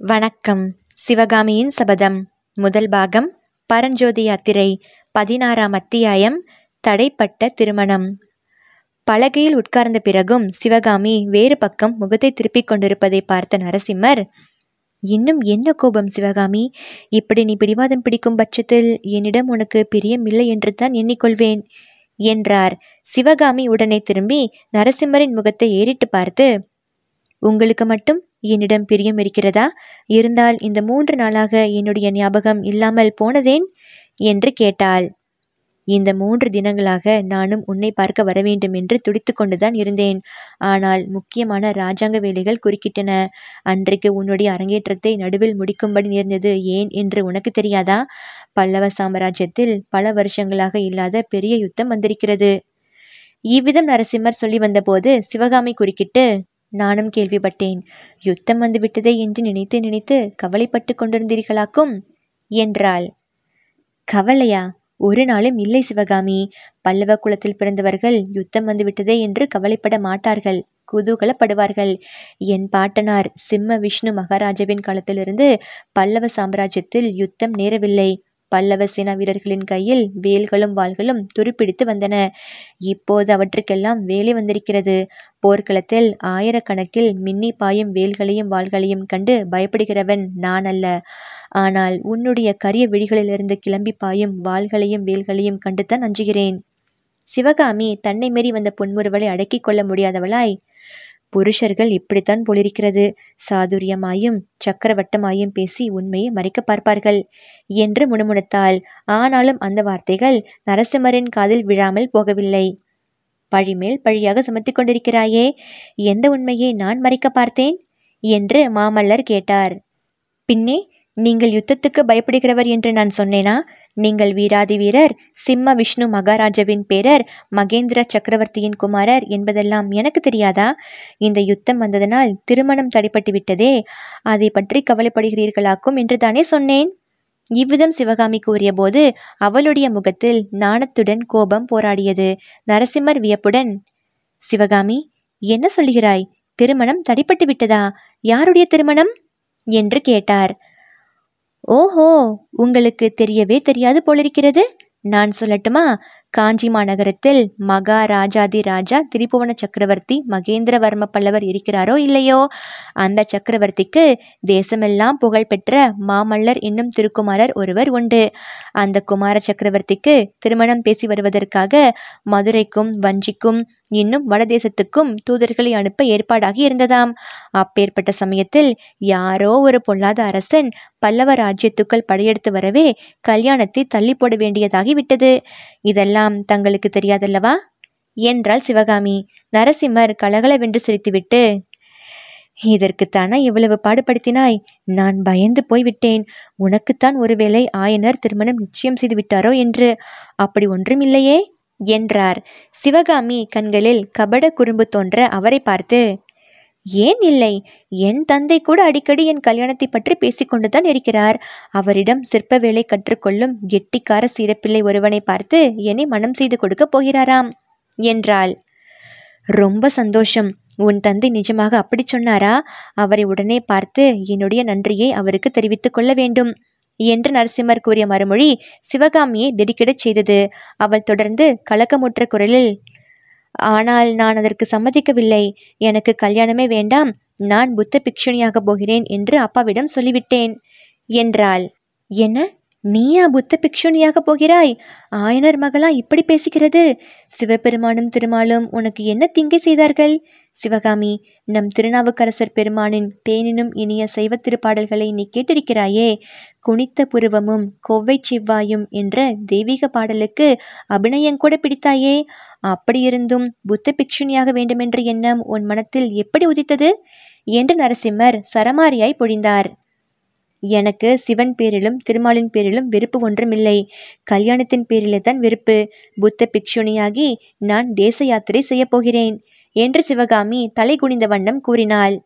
வணக்கம். சிவகாமியின் சபதம் முதல் பாகம் பரஞ்சோதி யாத்திரை பதினாறாம் அத்தியாயம் தடைப்பட்ட திருமணம். பலகையில் உட்கார்ந்த பிறகும் சிவகாமி வேறு பக்கம் முகத்தை திருப்பிக் கொண்டிருப்பதை பார்த்த நரசிம்மர் இன்னும் என்ன கோபம் சிவகாமி? இப்படி நீ பிடிவாதம் பிடிக்கும் பட்சத்தில் என்னிடம் உனக்கு பிரியம் இல்லை என்று தான் எண்ணிக்கொள்வேன் என்றார். சிவகாமி உடனே திரும்பி நரசிம்மரின் முகத்தை ஏறிட்டு பார்த்து உங்களுக்கு மட்டும் என்னிடம் பிரியம் இருக்கிறதா? இருந்தால் இந்த மூன்று நாளாக என்னுடைய ஞாபகம் இல்லாமல் போனதேன்? என்று கேட்டாள். இந்த மூன்று தினங்களாக நானும் உன்னை பார்க்க வரவேண்டும் என்று துடித்து கொண்டுதான் இருந்தேன். ஆனால் முக்கியமான ராஜாங்க வேலைகள் குறுக்கிட்டன. அன்றைக்கு உன்னுடைய அரங்கேற்றத்தை நடுவில் முடிக்கும்படி நேர்ந்தது ஏன் என்று உனக்கு தெரியாதா? பல்லவ சாம்ராஜ்யத்தில் பல வருஷங்களாக இல்லாத பெரிய யுத்தம் வந்திருக்கிறது. இவ்விதம் நரசிம்மர் சொல்லி வந்தபோது சிவகாமி குறுக்கிட்டு நானும் கேள்விப்பட்டேன். யுத்தம் வந்துவிட்டதே என்று நினைத்து நினைத்து கவலைப்பட்டு கொண்டிருந்தீர்களாக்கும்? என்றாள். கவலையா? ஒரு நாளும் இல்லை சிவகாமி. பல்லவ குலத்தில் பிறந்தவர்கள் யுத்தம் வந்து விட்டதே என்று கவலைப்பட மாட்டார்கள். குதூகலப்படுவார்கள். என் பாட்டனார் சிம்ம விஷ்ணு மகாராஜாவின் காலத்திலிருந்து பல்லவ சாம்ராஜ்யத்தில் யுத்தம் நேரவில்லை. பல்லவ சேனா வீரர்களின் கையில் வேல்களும் வாள்களும் துருப்பிடித்து வந்தன. இப்போது அவற்றுக்கெல்லாம் வேலை வந்திருக்கிறது. போர்க்களத்தில் ஆயிரக்கணக்கில் மின்னி பாயும் வேல்களையும் வாள்களையும் கண்டு பயப்படுகிறவன் நான் அல்ல. ஆனால் உன்னுடைய கரிய விழிகளிலிருந்து கிளம்பி பாயும் வாள்களையும் வேல்களையும் கண்டுதான் அஞ்சுகிறேன். சிவகாமி தன்னை மீறி வந்த புன்முறுவலை அடக்கிக் கொள்ள முடியாதவளாய் புருஷர்கள் இப்படித்தான் போலிருக்கிறது. சாதுரியமாயும் சக்கரவட்டமாயும் பேசி உண்மையை மறைக்க பார்ப்பார்கள் என்று முணுமுணுத்தாள். ஆனாலும் அந்த வார்த்தைகள் நரசிம்மரின் காதில் விழாமல் போகவில்லை. பழிமேல் பழியாக சுமத்தி கொண்டிருக்கிறாயே எந்த உண்மையை நான் மறைக்க பார்த்தேன்? என்று மாமல்லர் கேட்டார். பின்னே நீங்கள் யுத்தத்துக்கு பயப்படுகிறவர் என்று நான் சொன்னேனா? நீங்கள் வீராதி வீரர் சிம்ம விஷ்ணு மகாராஜாவின் பேரர் மகேந்திர சக்கரவர்த்தியின் குமாரர் என்பதெல்லாம் எனக்கு தெரியாதா? இந்த யுத்தம் வந்ததனால் திருமணம் தடைப்பட்டு விட்டதே. அதை பற்றி கவலைப்படுகிறீர்களாக்கும் என்று தானே சொன்னேன். இவ்விதம் சிவகாமி கூறியபோது அவளுடைய முகத்தில் நாணத்துடன் கோபம் போராடியது. நரசிம்மர் வியப்புடன் சிவகாமி என்ன சொல்லுகிறாய்? திருமணம் தடைப்பட்டு விட்டதா? யாருடைய திருமணம்? என்று கேட்டார். ஓஹோ உங்களுக்கு தெரியவே தெரியாது போலிருக்கிறது. நான் சொல்லட்டுமா? காஞ்சி மாநகரத்தில் மகாராஜாதி ராஜா திரிபுவன சக்கரவர்த்தி மகேந்திரவர்ம பல்லவர் இருக்கிறாரோ இல்லையோ? அந்த சக்கரவர்த்திக்கு தேசமெல்லாம் புகழ்பெற்ற மாமல்லர் என்னும் திருக்குமாரர் ஒருவர் உண்டு. அந்த குமார சக்கரவர்த்திக்கு திருமணம் பேசி வருவதற்காக மதுரைக்கும் வஞ்சிக்கும் இன்னும் வடதேசத்துக்கும் தூதர்களை அனுப்ப ஏற்பாடாகி இருந்ததாம். அப்பேற்பட்ட சமயத்தில் யாரோ ஒரு பொல்லாத அரசன் பல்லவ ராஜ்யத்துக்கள் படையெடுத்து வரவே கல்யாணத்தை தள்ளி போட வேண்டியதாகி விட்டது. இதெல்லாம் தங்களுக்கு தெரியாதல்லவா? என்றாள் சிவகாமி. நரசிம்மர் கலகலவென்று சிரித்துவிட்டு இதற்குத்தானா இவ்வளவு பாடுபடுத்தினாய்? நான் பயந்து போய்விட்டேன். உனக்குத்தான் ஒருவேளை ஆயனர் திருமணம் நிச்சயம் செய்து விட்டாரோ என்று. அப்படி ஒன்றும் இல்லையே என்றார். சிவகாமி கண்களில் கபட குறும்பு தோன்ற அவரை பார்த்து ஏன் இல்லை? என் தந்தை கூட அடிக்கடி என் கல்யாணத்தை பற்றி பேசிக்கொண்டுதான் இருக்கிறார். அவரிடம் சிற்ப வேலை கற்றுக்கொள்ளும் கெட்டிக்கார சீரப்பிள்ளை ஒருவனை பார்த்து என்னை மனம் செய்து கொடுக்க போகிறாராம் என்றாள். ரொம்ப சந்தோஷம். உன் தந்தை நிஜமாக அப்படி சொன்னாரா? அவரை உடனே பார்த்து என்னுடைய நன்றியை அவருக்கு தெரிவித்துக் கொள்ள வேண்டும் என்று நரசிம்மர் கூறிய மறுமொழி சிவகாமியை திடுக்கிடச் செய்தது. அவள் தொடர்ந்து கலக்கமுற்ற குரலில் ஆனால் நான் அதற்கு சம்மதிக்கவில்லை. எனக்கு கல்யாணமே வேண்டாம். நான் புத்த பிக்ஷுனியாக போகிறேன் என்று அப்பாவிடம் சொல்லிவிட்டேன். என்றாள். என்ன? நீயா புத்த பிக்ஷுனியாக போகிறாய்? ஆயனர் மகளா இப்படி பேசுகிறது? சிவபெருமானும் திருமாலும் உனக்கு என்ன திங்கை செய்தார்கள்? சிவகாமி நம் திருநாவுக்கரசர் பெருமானின் தேனினும் இனிய சைவ திருப்பாடல்களை நீ கேட்டிருக்கிறாயே? குனித்த புருவமும் கொவ்வை செவ்வாயும் என்ற தெய்வீக பாடலுக்கு அபிநயம் கூட பிடித்தாயே? அப்படியிருந்தும் புத்த பிக்ஷுனியாக வேண்டுமென்ற எண்ணம் உன் மனத்தில் எப்படி உதித்தது? என்று நரசிம்மர் சரமாரியாய் பொழிந்தார். எனக்கு சிவன் பேரிலும் திருமாலின் பேரிலும் வெறுப்பு ஒன்றுமில்லை. கல்யாணத்தின் பேரிலே தான் வெறுப்பு. புத்த பிக்ஷுனியாகி நான் தேச யாத்திரை செய்யப்போகிறேன் என்று சிவகாமி தலை குனிந்த வண்ணம் கூறினாள்.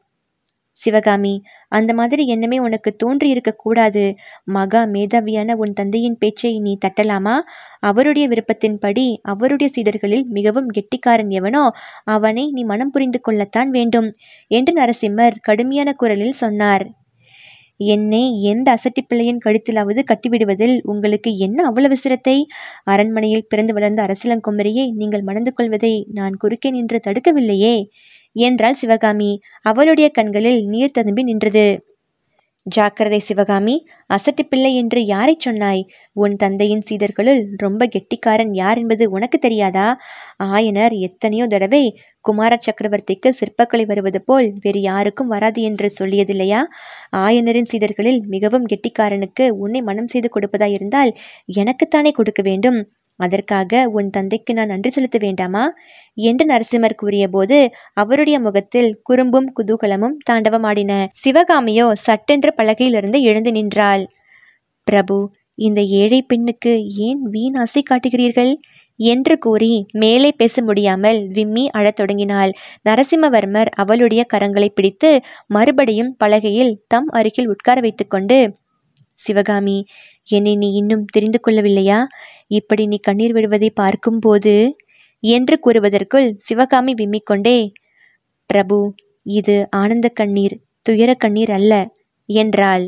சிவகாமி அந்த மாதிரி எண்ணமே உனக்கு தோன்றியிருக்க கூடாது. மகா மேதாவியான உன் தந்தையின் பேச்சை நீ தட்டலாமா? அவருடைய விருப்பத்தின்படி அவருடைய சீடர்களில் மிகவும் கெட்டிக்காரன் எவனோ அவனை நீ மனம் புரிந்து கொள்ளத்தான் வேண்டும் என்று நரசிம்மர் கடுமையான குரலில் சொன்னார். என்னை எந்த அசட்டிப் பிள்ளையின் கழுத்திலாவது கட்டிவிடுவதில் உங்களுக்கு என்ன அவ்வளவு சிரத்தை? அரண்மனையில் பிறந்து வளர்ந்த அரசியலங்குமரியை நீங்கள் மணந்து கொள்வதை நான் குறுக்கே நின்று தடுக்கவில்லையே? என்றாள் சிவகாமி. அவளுடைய கண்களில் நீர் ததும்பி நின்றது. ஜாக்கிரதை சிவகாமி அசட்டு பிள்ளை என்று யாரை சொன்னாய்? உன் தந்தையின் சீடர்களுள் ரொம்ப கெட்டிக்காரன் யார் என்பது உனக்கு தெரியாதா? ஆயனர் எத்தனையோ தடவை குமார சக்கரவர்த்திக்கு சிற்பக்கலை வருவது போல் வேறு யாருக்கும் வராது என்று சொல்லியதில்லையா? ஆயனரின் சீடர்களில் மிகவும் கெட்டிக்காரனுக்கு உன்னை மனம் செய்து கொடுப்பதாயிருந்தால் எனக்குத்தானே கொடுக்க வேண்டும்? அதற்காக உன் தந்தைக்கு நான் நன்றி செலுத்த வேண்டாமா? என்று நரசிம்மர் கூறியபோது அவருடைய முகத்தில் குறும்பும் குதூகலமும் தாண்டவமாடின. சிவகாமியோ சட்டென்று பலகையிலிருந்து எழுந்து நின்றாள். பிரபு இந்த ஏழை பெண்ணுக்கு ஏன் வீண் ஆசை காட்டுகிறீர்கள்? என்று கூறி மேலே பேச முடியாமல் விம்மி அழத் தொடங்கினாள். நரசிம்மவர்மர் அவளுடைய கரங்களை பிடித்து மறுபடியும் பலகையில் தம் அருகில் உட்கார வைத்துக்கொண்டு சிவகாமி என்னை நீ இன்னும் தெரிந்து கொள்ளவில்லையா? இப்படி நீ கண்ணீர் விடுவதை பார்க்கும்போது என்று கூறுவதற்குள் சிவகாமி விம்மிக்கொண்டே பிரபு இது ஆனந்த கண்ணீர் துயர கண்ணீர் அல்ல என்றாள்.